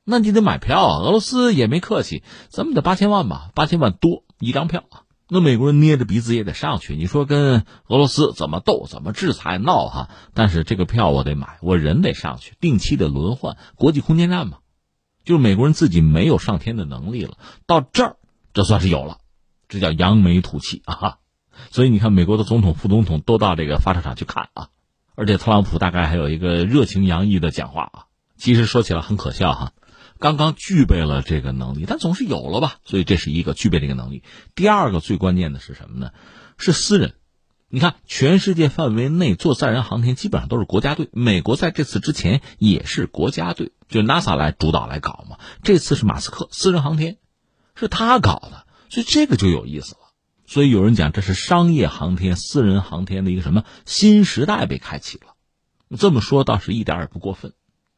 那你得买票啊，俄罗斯也没客气，咱们得八千万吧，八千万多一张票啊。那美国人捏着鼻子也得上去。你说跟俄罗斯怎么斗，怎么制裁闹哈？但是这个票我得买，我人得上去，定期的轮换国际空间站嘛。就是美国人自己没有上天的能力了，到这儿，这算是有了，这叫扬眉吐气啊！所以你看，美国的总统、副总统都到这个发射场去看啊，而且特朗普大概还有一个热情洋溢的讲话啊。其实说起来很可笑哈，刚刚具备了这个能力，但总是有了吧？所以这是一个具备这个能力。第二个最关键的是什么呢？是私人。你看，全世界范围内做载人航天基本上都是国家队。美国在这次之前也是国家队，就 NASA 来主导来搞嘛。这次是马斯克私人航天，是他搞的，所以这个就有意思了。所以有人讲这是商业航天、私人航天的一个什么新时代被开启了。这么说倒是一点也不过分。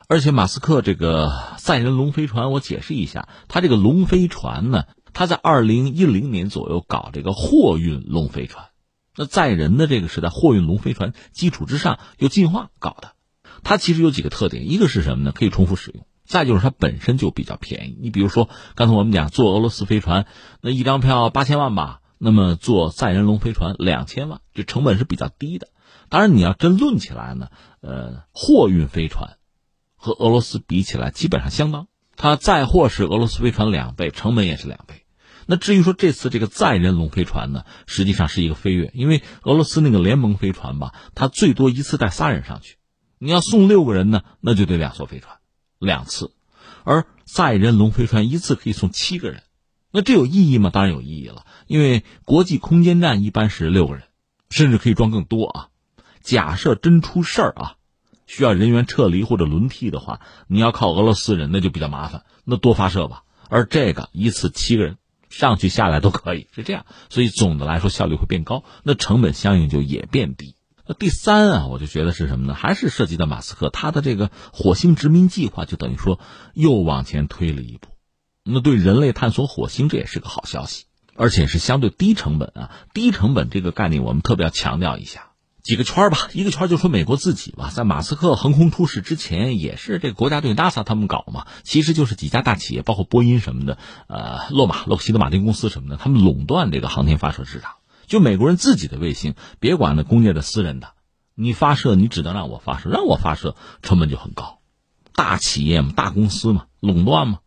而且马斯克这个载人龙飞船，我解释一下，他这个龙飞船呢，他在二零一零年左右搞这个货运龙飞船。那载人的这个是在货运龙飞船基础之上又进化搞的，它其实有几个特点，一个是什么呢？可以重复使用，再就是它本身就比较便宜。你比如说，刚才我们讲坐俄罗斯飞船，那一张票八千万吧，那么坐载人龙飞船两千万，这成本是比较低的。当然，你要真论起来呢，呃，货运飞船和俄罗斯比起来基本上相当，它载货是俄罗斯飞船两倍，成本也是两倍。那至于说这次这个载人龙飞船呢，实际上是一个飞跃，因为俄罗斯那个联盟飞船吧，它最多一次带仨人上去，你要送六个人呢，那就得两艘飞船，两次，而载人龙飞船一次可以送七个人，那这有意义吗？当然有意义了，因为国际空间站一般是六个人，甚至可以装更多啊。假设真出事儿啊，需要人员撤离或者轮替的话，你要靠俄罗斯人，那就比较麻烦，那多发射吧。而这个一次七个人。上去下来都可以是这样，所以总的来说效率会变高，那成本相应就也变低。那第三啊，我就觉得是什么呢？还是涉及到马斯克他的这个火星殖民计划，就等于说又往前推了一步。那对人类探索火星这也是个好消息，而且是相对低成本啊。低成本这个概念我们特别要强调一下。几个圈吧，一个圈就说美国自己吧，在马斯克横空出世之前，也是这个国家队 NASA 他们搞嘛，其实就是几家大企业，包括波音什么的，呃，洛马、洛克希德马丁公司什么的，他们垄断这个航天发射市场。就美国人自己的卫星，别管那工业的、私人的，你发射你只能让我发射，让我发射成本就很高。大企业嘛，大公司嘛，垄断嘛，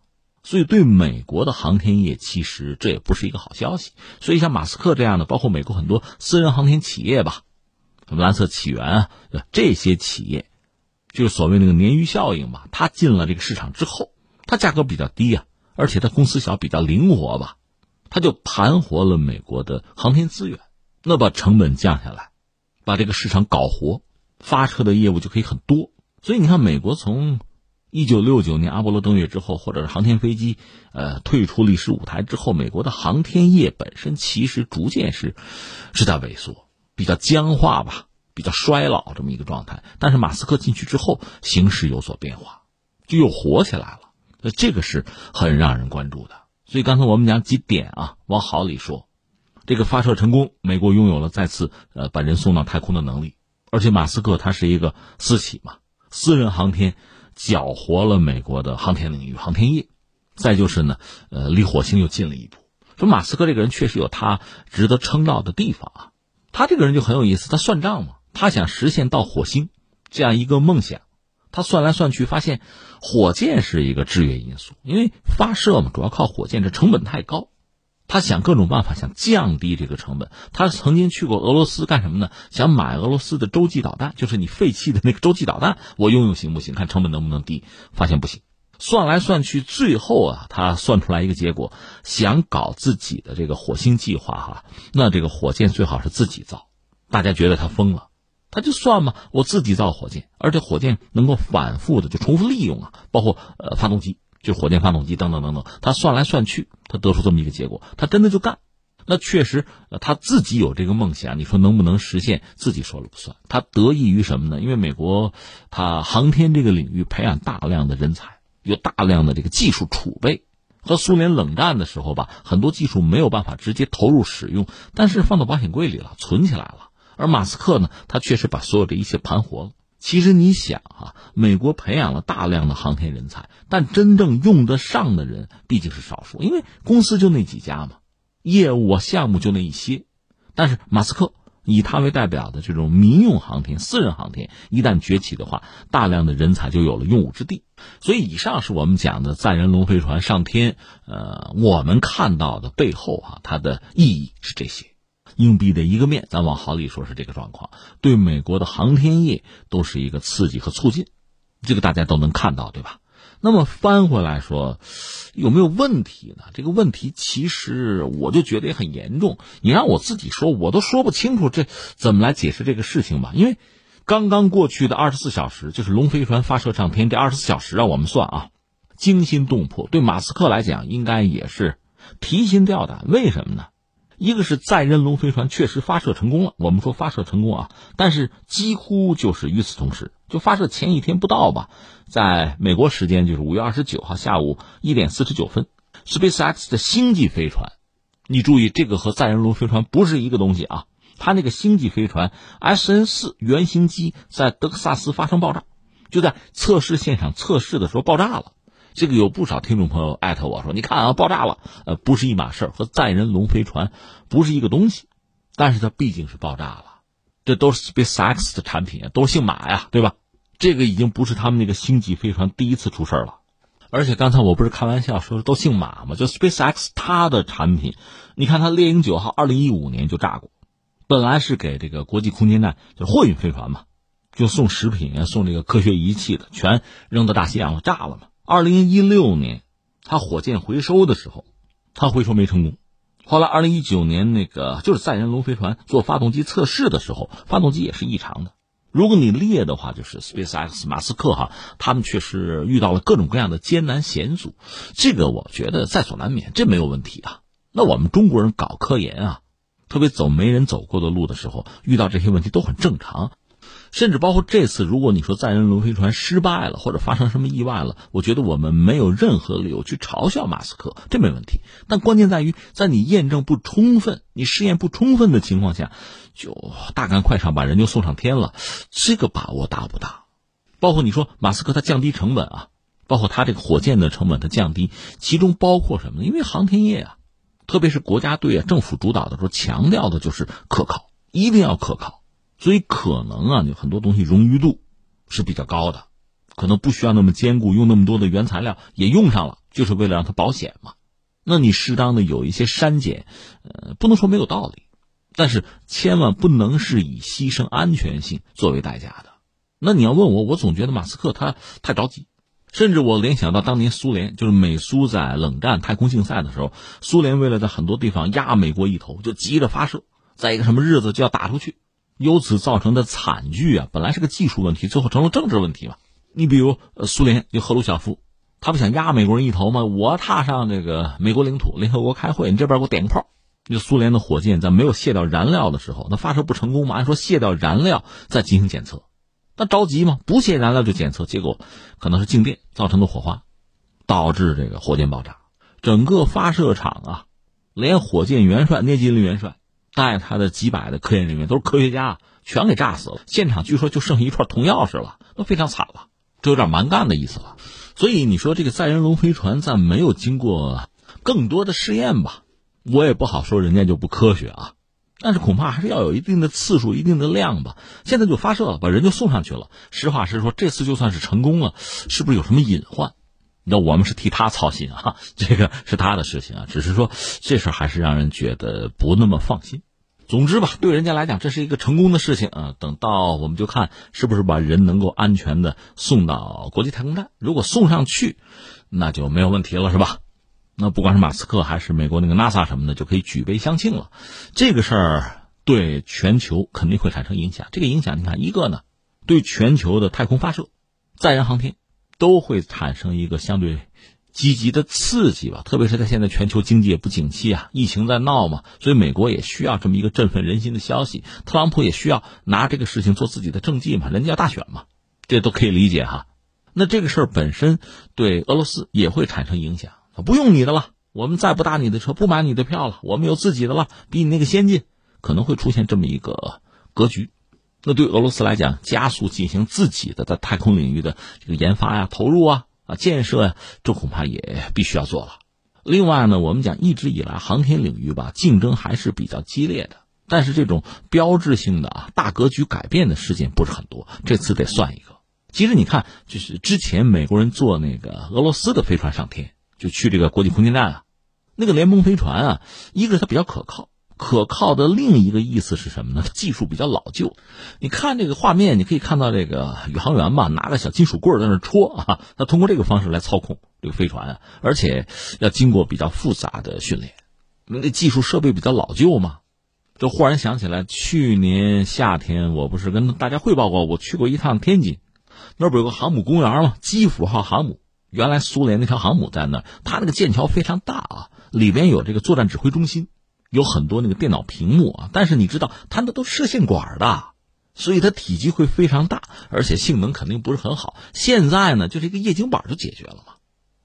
所以对美国的航天业其实这也不是一个好消息。所以像马斯克这样的，包括美国很多私人航天企业吧。什么蓝色起源啊，这些企业，就是所谓那个鲶鱼效应吧。它进了这个市场之后，它价格比较低啊，而且它公司小，比较灵活吧，它就盘活了美国的航天资源，那把成本降下来，把这个市场搞活，发车的业务就可以很多。所以你看，美国从一九六九年阿波罗登月之后，或者是航天飞机呃退出历史舞台之后，美国的航天业本身其实逐渐是是在萎缩。比较僵化吧，比较衰老这么一个状态。但是马斯克进去之后，形势有所变化，就又活起来了。那这个是很让人关注的。所以刚才我们讲几点啊，往好里说，这个发射成功，美国拥有了再次呃把人送到太空的能力。而且马斯克他是一个私企嘛，私人航天搅活了美国的航天领域、航天业。再就是呢，呃，离火星又近了一步。说马斯克这个人确实有他值得称道的地方啊。他这个人就很有意思，他算账嘛，他想实现到火星这样一个梦想，他算来算去发现，火箭是一个制约因素，因为发射嘛主要靠火箭，这成本太高，他想各种办法想降低这个成本。他曾经去过俄罗斯干什么呢？想买俄罗斯的洲际导弹，就是你废弃的那个洲际导弹，我用用行不行？看成本能不能低？发现不行。算来算去，最后啊，他算出来一个结果：想搞自己的这个火星计划哈，那这个火箭最好是自己造。大家觉得他疯了，他就算嘛，我自己造火箭，而且火箭能够反复的就重复利用啊，包括呃发动机，就火箭发动机等等等等。他算来算去，他得出这么一个结果，他真的就干。那确实，他自己有这个梦想，你说能不能实现？自己说了不算。他得益于什么呢？因为美国，他航天这个领域培养大量的人才。有大量的这个技术储备，和苏联冷战的时候吧，很多技术没有办法直接投入使用，但是放到保险柜里了，存起来了。而马斯克呢，他确实把所有的一切盘活了。其实你想啊，美国培养了大量的航天人才，但真正用得上的人毕竟是少数，因为公司就那几家嘛，业务啊项目就那一些。但是马斯克。以他为代表的这种民用航天、私人航天一旦崛起的话，大量的人才就有了用武之地。所以，以上是我们讲的载人龙飞船上天。呃，我们看到的背后啊，它的意义是这些。硬币的一个面，咱往好里说是这个状况，对美国的航天业都是一个刺激和促进，这个大家都能看到，对吧？那么翻回来说，有没有问题呢？这个问题其实我就觉得也很严重。你让我自己说，我都说不清楚这怎么来解释这个事情吧。因为刚刚过去的二十四小时，就是龙飞船发射上天这二十四小时，让我们算啊，惊心动魄。对马斯克来讲，应该也是提心吊胆。为什么呢？一个是载人龙飞船确实发射成功了，我们说发射成功啊，但是几乎就是与此同时，就发射前一天不到吧，在美国时间就是五月二十九号下午一点四十九分，SpaceX 的星际飞船，你注意这个和载人龙飞船不是一个东西啊，它那个星际飞船 SN 四原型机在德克萨斯发生爆炸，就在测试现场测试的时候爆炸了。这个有不少听众朋友艾特我说：“你看啊，爆炸了，呃，不是一码事，和载人龙飞船不是一个东西，但是它毕竟是爆炸了，这都是 SpaceX 的产品，都姓马呀，对吧？这个已经不是他们那个星际飞船第一次出事了，而且刚才我不是开玩笑说都姓马吗？就 SpaceX 它的产品，你看它猎鹰九号二零一五年就炸过，本来是给这个国际空间站就货运飞船嘛，就送食品啊，送这个科学仪器的，全扔到大西洋了，炸了嘛。”二零一六年，他火箭回收的时候，他回收没成功。后来二零一九年那个就是载人龙飞船做发动机测试的时候，发动机也是异常的。如果你列的话，就是 SpaceX 马斯克哈，他们确实遇到了各种各样的艰难险阻，这个我觉得在所难免，这没有问题啊。那我们中国人搞科研啊，特别走没人走过的路的时候，遇到这些问题都很正常。甚至包括这次，如果你说载人龙飞船失败了，或者发生什么意外了，我觉得我们没有任何理由去嘲笑马斯克，这没问题。但关键在于，在你验证不充分、你试验不充分的情况下，就大干快上把人就送上天了，这个把握大不大？包括你说马斯克他降低成本啊，包括他这个火箭的成本他降低，其中包括什么呢？因为航天业啊，特别是国家队啊、政府主导的时候，强调的就是可靠，一定要可靠。所以可能啊，你很多东西冗余度是比较高的，可能不需要那么坚固，用那么多的原材料也用上了，就是为了让它保险嘛。那你适当的有一些删减，呃，不能说没有道理，但是千万不能是以牺牲安全性作为代价的。那你要问我，我总觉得马斯克他太着急，甚至我联想到当年苏联，就是美苏在冷战太空竞赛的时候，苏联为了在很多地方压美国一头，就急着发射，在一个什么日子就要打出去。由此造成的惨剧啊，本来是个技术问题，最后成了政治问题嘛。你比如苏联，就赫鲁晓夫，他不想压美国人一头吗？我踏上这个美国领土，联合国开会，你这边给我点个炮。就苏联的火箭在没有卸掉燃料的时候，那发射不成功嘛？按说卸掉燃料再进行检测，那着急吗？不卸燃料就检测，结果可能是静电造成的火花，导致这个火箭爆炸。整个发射场啊，连火箭元帅聂金林元帅。带他的几百的科研人员都是科学家，全给炸死了。现场据说就剩下一串铜钥匙了，都非常惨了，这有点蛮干的意思了。所以你说这个载人龙飞船在没有经过更多的试验吧，我也不好说人家就不科学啊。但是恐怕还是要有一定的次数、一定的量吧。现在就发射了，把人就送上去了。实话实说，这次就算是成功了，是不是有什么隐患？那我们是替他操心啊，这个是他的事情啊。只是说这事还是让人觉得不那么放心。总之吧，对人家来讲，这是一个成功的事情啊。等到我们就看是不是把人能够安全的送到国际太空站。如果送上去，那就没有问题了，是吧？那不管是马斯克还是美国那个 NASA 什么的，就可以举杯相庆了。这个事儿对全球肯定会产生影响。这个影响，你看，一个呢，对全球的太空发射、载人航天都会产生一个相对。积极的刺激吧，特别是在现在全球经济也不景气啊，疫情在闹嘛，所以美国也需要这么一个振奋人心的消息。特朗普也需要拿这个事情做自己的政绩嘛，人家要大选嘛，这都可以理解哈。那这个事儿本身对俄罗斯也会产生影响，不用你的了，我们再不搭你的车，不买你的票了，我们有自己的了，比你那个先进，可能会出现这么一个格局。那对俄罗斯来讲，加速进行自己的在太空领域的这个研发呀、投入啊。啊，建设呀，这恐怕也必须要做了。另外呢，我们讲一直以来航天领域吧，竞争还是比较激烈的。但是这种标志性的啊，大格局改变的事件不是很多。这次得算一个。其实你看，就是之前美国人坐那个俄罗斯的飞船上天，就去这个国际空间站啊，那个联盟飞船啊，一个是它比较可靠。可靠的另一个意思是什么呢？技术比较老旧。你看这个画面，你可以看到这个宇航员嘛，拿着小金属棍在那戳啊。他通过这个方式来操控这个飞船啊，而且要经过比较复杂的训练。那个技术设备比较老旧嘛，就忽然想起来，去年夏天我不是跟大家汇报过，我去过一趟天津，那不有个航母公园吗？基辅号航母，原来苏联那条航母在那儿，它那个舰桥非常大啊，里边有这个作战指挥中心。有很多那个电脑屏幕啊，但是你知道它那都射线管的，所以它体积会非常大，而且性能肯定不是很好。现在呢，就这个液晶板就解决了嘛。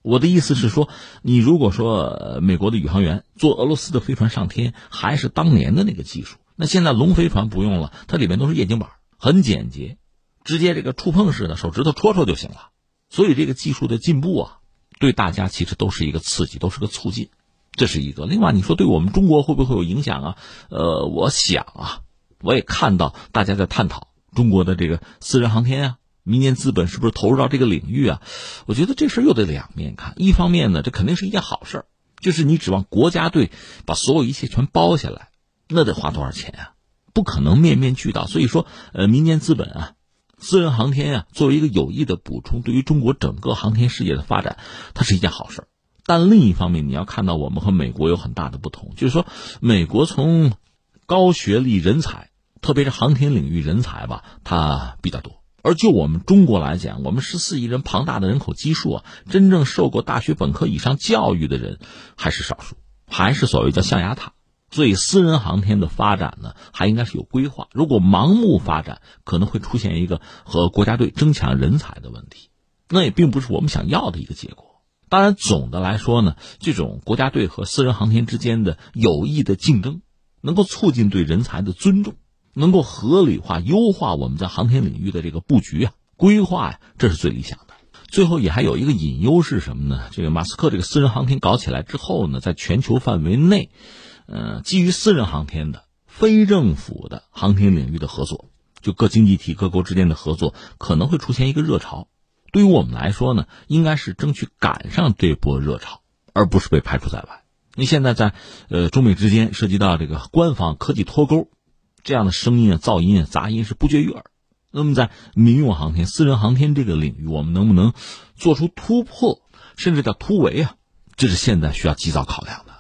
我的意思是说，你如果说美国的宇航员坐俄罗斯的飞船上天，还是当年的那个技术，那现在龙飞船不用了，它里面都是液晶板，很简洁，直接这个触碰式的，手指头戳戳就行了。所以这个技术的进步啊，对大家其实都是一个刺激，都是个促进。这是一个。另外，你说对我们中国会不会有影响啊？呃，我想啊，我也看到大家在探讨中国的这个私人航天啊，民间资本是不是投入到这个领域啊？我觉得这事又得两面看。一方面呢，这肯定是一件好事就是你指望国家队把所有一切全包下来，那得花多少钱啊？不可能面面俱到。所以说，呃，民间资本啊，私人航天啊，作为一个有益的补充，对于中国整个航天事业的发展，它是一件好事儿但另一方面，你要看到我们和美国有很大的不同，就是说，美国从高学历人才，特别是航天领域人才吧，它比较多；而就我们中国来讲，我们十四亿人庞大的人口基数啊，真正受过大学本科以上教育的人还是少数，还是所谓叫象牙塔。所以，私人航天的发展呢，还应该是有规划。如果盲目发展，可能会出现一个和国家队争抢人才的问题，那也并不是我们想要的一个结果。当然，总的来说呢，这种国家队和私人航天之间的有益的竞争，能够促进对人才的尊重，能够合理化、优化我们在航天领域的这个布局啊、规划呀，这是最理想的。最后也还有一个隐忧是什么呢？这个马斯克这个私人航天搞起来之后呢，在全球范围内，呃，基于私人航天的非政府的航天领域的合作，就各经济体各国之间的合作，可能会出现一个热潮。对于我们来说呢，应该是争取赶上这波热潮，而不是被排除在外。你现在在呃中美之间涉及到这个官方科技脱钩，这样的声音啊、噪音啊、杂音是不绝于耳。那么在民用航天、私人航天这个领域，我们能不能做出突破，甚至叫突围啊？这是现在需要及早考量的。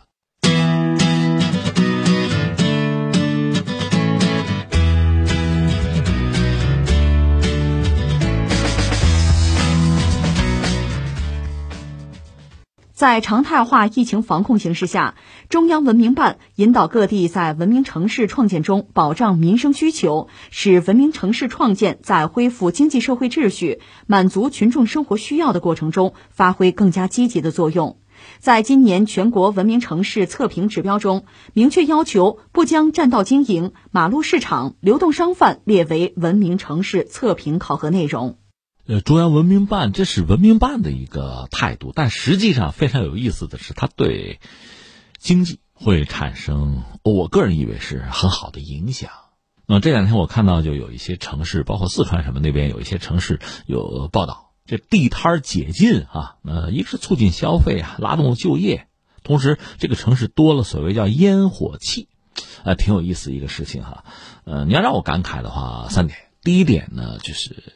在常态化疫情防控形势下，中央文明办引导各地在文明城市创建中保障民生需求，使文明城市创建在恢复经济社会秩序、满足群众生活需要的过程中发挥更加积极的作用。在今年全国文明城市测评指标中，明确要求不将占道经营、马路市场、流动商贩列为文明城市测评考核内容。呃，中央文明办这是文明办的一个态度，但实际上非常有意思的是，它对经济会产生，我个人以为是很好的影响。那这两天我看到就有一些城市，包括四川什么那边有一些城市有报道，这地摊解禁啊，呃，一个是促进消费啊，拉动就业，同时这个城市多了所谓叫烟火气，呃，挺有意思一个事情哈。呃，你要让我感慨的话，三点。第一点呢，就是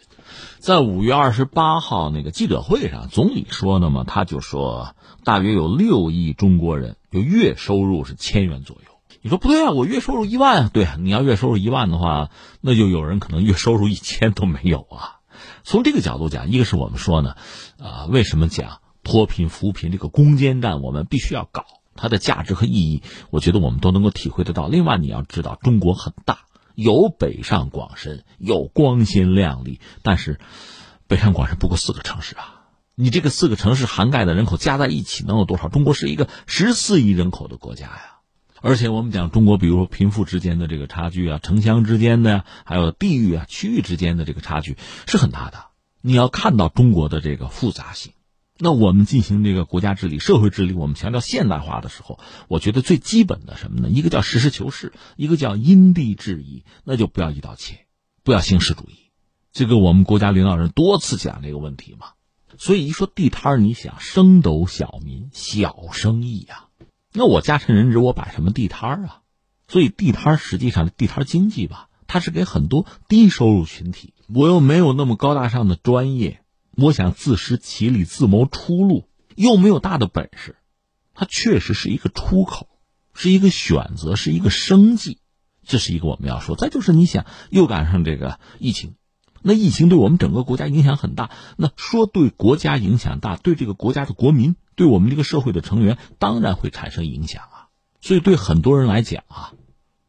在五月二十八号那个记者会上，总理说的嘛，他就说大约有六亿中国人就月收入是千元左右。你说不对啊，我月收入一万，对，你要月收入一万的话，那就有人可能月收入一千都没有啊。从这个角度讲，一个是我们说呢，啊，为什么讲脱贫扶贫这个攻坚战，我们必须要搞，它的价值和意义，我觉得我们都能够体会得到。另外，你要知道，中国很大，有北上广深，有光鲜亮丽，但是北上广深不过四个城市啊，你这个四个城市涵盖的人口加在一起能有多少？中国是一个十四亿人口的国家呀。而且我们讲中国，比如说贫富之间的这个差距啊，城乡之间的呀，还有地域啊、区域之间的这个差距是很大的。你要看到中国的这个复杂性，那我们进行这个国家治理、社会治理，我们强调现代化的时候，我觉得最基本的什么呢？一个叫实事求是，一个叫因地制宜，那就不要一刀切，不要形式主义。这个我们国家领导人多次讲这个问题嘛。所以一说地摊儿，你想升斗小民、小生意呀。那我家趁人直，我摆什么地摊儿啊？所以地摊儿实际上地摊经济吧，它是给很多低收入群体。我又没有那么高大上的专业，我想自食其力、自谋出路，又没有大的本事，它确实是一个出口，是一个选择，是一个生计。这是一个我们要说。再就是你想，又赶上这个疫情，那疫情对我们整个国家影响很大。那说对国家影响大，对这个国家的国民。对我们这个社会的成员，当然会产生影响啊。所以对很多人来讲啊，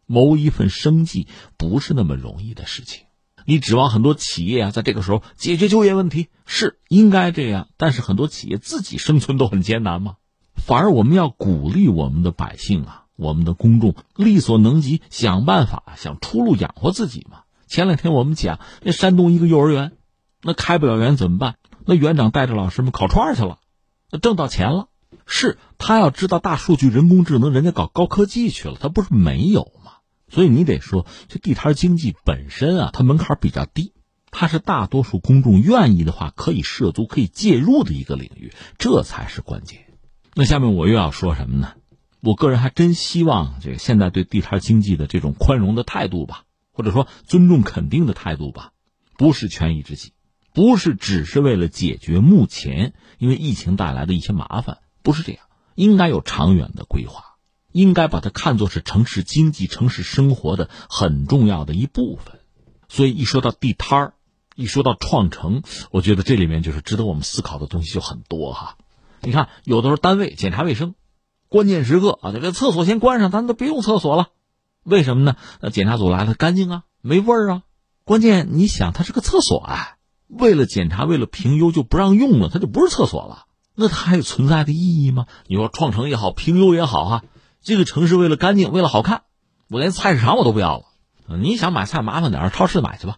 谋一份生计不是那么容易的事情。你指望很多企业啊，在这个时候解决就业问题是应该这样，但是很多企业自己生存都很艰难吗？反而我们要鼓励我们的百姓啊，我们的公众力所能及，想办法想出路养活自己嘛。前两天我们讲，那山东一个幼儿园，那开不了园怎么办？那园长带着老师们烤串去了。那挣到钱了，是他要知道大数据、人工智能，人家搞高科技去了，他不是没有吗？所以你得说，这地摊经济本身啊，它门槛比较低，它是大多数公众愿意的话可以涉足、可以介入的一个领域，这才是关键。那下面我又要说什么呢？我个人还真希望这个现在对地摊经济的这种宽容的态度吧，或者说尊重肯定的态度吧，不是权宜之计。不是只是为了解决目前因为疫情带来的一些麻烦，不是这样，应该有长远的规划，应该把它看作是城市经济、城市生活的很重要的一部分。所以一说到地摊儿，一说到创城，我觉得这里面就是值得我们思考的东西就很多哈。你看，有的时候单位检查卫生，关键时刻啊，这个厕所先关上，咱都别用厕所了，为什么呢？那检查组来了，干净啊，没味儿啊。关键你想，它是个厕所啊。为了检查，为了评优，就不让用了，它就不是厕所了。那它还有存在的意义吗？你说创城也好，评优也好，哈，这个城市为了干净，为了好看，我连菜市场我都不要了。你想买菜麻烦点超市买去吧。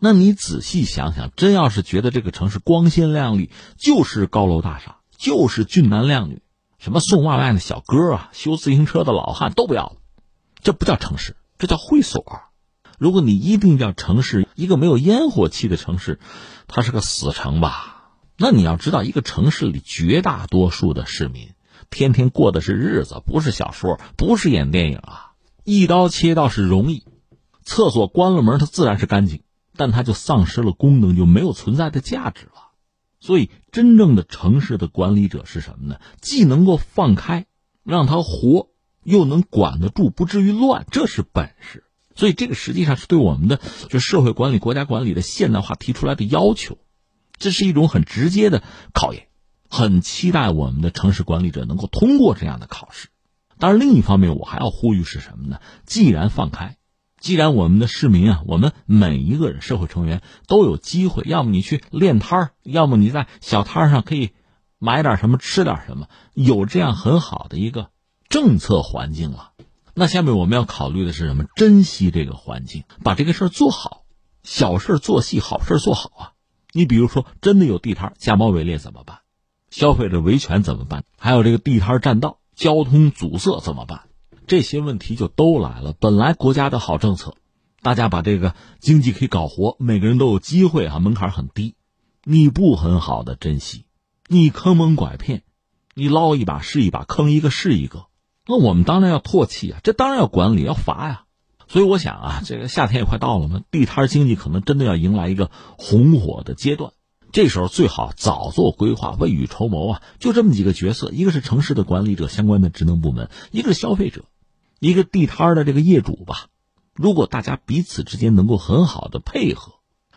那你仔细想想，真要是觉得这个城市光鲜亮丽，就是高楼大厦，就是俊男靓女，什么送外卖的小哥啊，修自行车的老汉都不要了，这不叫城市，这叫会所。如果你一定要城市一个没有烟火气的城市，它是个死城吧？那你要知道，一个城市里绝大多数的市民，天天过的是日子，不是小说，不是演电影啊！一刀切倒是容易，厕所关了门，它自然是干净，但它就丧失了功能，就没有存在的价值了。所以，真正的城市的管理者是什么呢？既能够放开，让它活，又能管得住，不至于乱，这是本事。所以，这个实际上是对我们的就社会管理、国家管理的现代化提出来的要求，这是一种很直接的考验，很期待我们的城市管理者能够通过这样的考试。当然，另一方面，我还要呼吁是什么呢？既然放开，既然我们的市民啊，我们每一个人社会成员都有机会，要么你去练摊儿，要么你在小摊上可以买点什么、吃点什么，有这样很好的一个政策环境了。那下面我们要考虑的是什么？珍惜这个环境，把这个事儿做好，小事做细，好事做好啊！你比如说，真的有地摊假冒伪劣怎么办？消费者维权怎么办？还有这个地摊占道、交通阻塞怎么办？这些问题就都来了。本来国家的好政策，大家把这个经济可以搞活，每个人都有机会啊，门槛很低。你不很好的珍惜，你坑蒙拐骗，你捞一把是一把，坑一个是一个，那我们当然要唾弃啊，这当然要管理要罚呀。所以我想啊，这个夏天也快到了嘛，地摊经济可能真的要迎来一个红火的阶段。这时候最好早做规划，未雨绸缪啊！就这么几个角色，一个是城市的管理者，相关的职能部门；一个是消费者，一个地摊的这个业主吧。如果大家彼此之间能够很好的配合，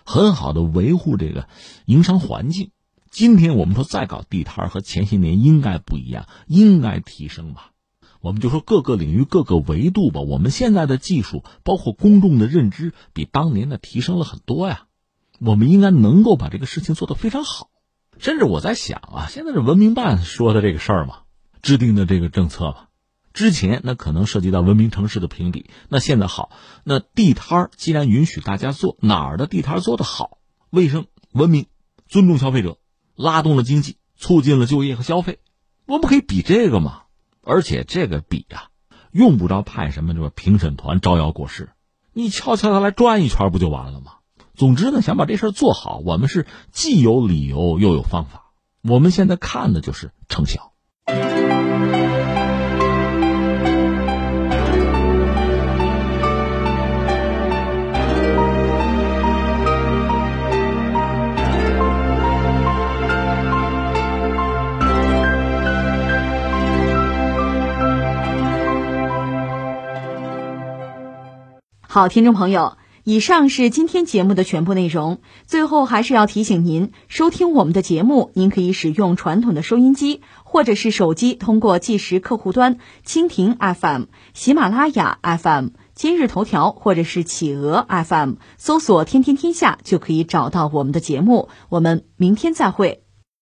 很好的维护这个营商环境，今天我们说再搞地摊和前些年应该不一样，应该提升吧。我们就说各个领域、各个维度吧。我们现在的技术，包括公众的认知，比当年的提升了很多呀。我们应该能够把这个事情做得非常好，甚至我在想啊，现在是文明办说的这个事儿嘛，制定的这个政策嘛，之前那可能涉及到文明城市的评比，那现在好，那地摊儿既然允许大家做，哪儿的地摊做得好，卫生、文明、尊重消费者，拉动了经济，促进了就业和消费，我们可以比这个嘛，而且这个比呀，用不着派什么什么评审团招摇过市，你悄悄的来转一圈不就完了吗？总之呢，想把这事做好，我们是既有理由又有方法。我们现在看的就是成效。好，听众朋友。以上是今天节目的全部内容。最后还是要提醒您，收听我们的节目，您可以使用传统的收音机，或者是手机通过计时客户端蜻蜓 FM、喜马拉雅 FM、今日头条或者是企鹅 FM 搜索“天天天下”，就可以找到我们的节目。我们明天再会。